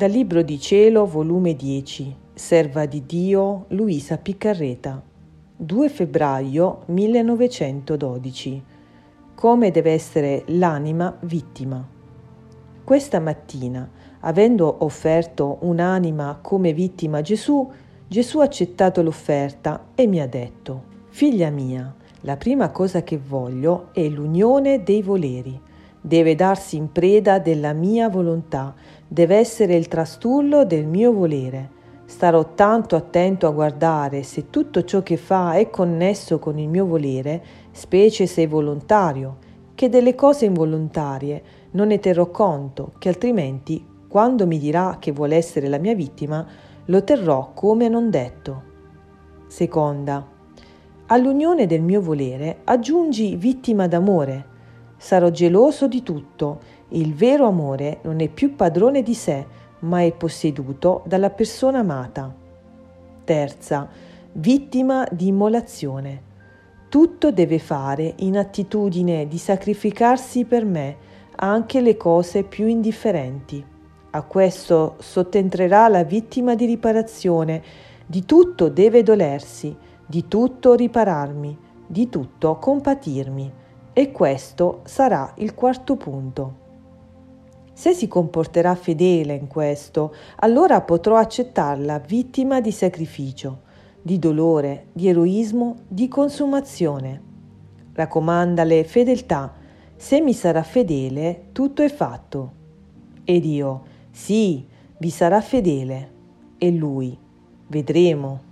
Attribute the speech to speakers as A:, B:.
A: Dal Libro di Cielo, volume 10, Serva di Dio Luisa Piccarreta, 2 febbraio 1912. Come deve essere l'anima vittima. Questa mattina, avendo offerto un'anima come vittima a Gesù, Gesù ha accettato l'offerta e mi ha detto, Figlia mia, la prima cosa che voglio è l'unione dei voleri deve darsi in preda della mia volontà, deve essere il trastullo del mio volere. Starò tanto attento a guardare se tutto ciò che fa è connesso con il mio volere, specie se è volontario, che delle cose involontarie non ne terrò conto, che altrimenti, quando mi dirà che vuole essere la mia vittima, lo terrò come non detto. Seconda, all'unione del mio volere aggiungi vittima d'amore, Sarò geloso di tutto. Il vero amore non è più padrone di sé, ma è posseduto dalla persona amata. Terza, vittima di immolazione. Tutto deve fare in attitudine di sacrificarsi per me, anche le cose più indifferenti. A questo sottentrerà la vittima di riparazione. Di tutto deve dolersi, di tutto ripararmi, di tutto compatirmi. E questo sarà il quarto punto. Se si comporterà fedele in questo, allora potrò accettarla vittima di sacrificio, di dolore, di eroismo, di consumazione. Raccomandale fedeltà. Se mi sarà fedele, tutto è fatto. Ed io, sì, vi sarà fedele. E lui, vedremo.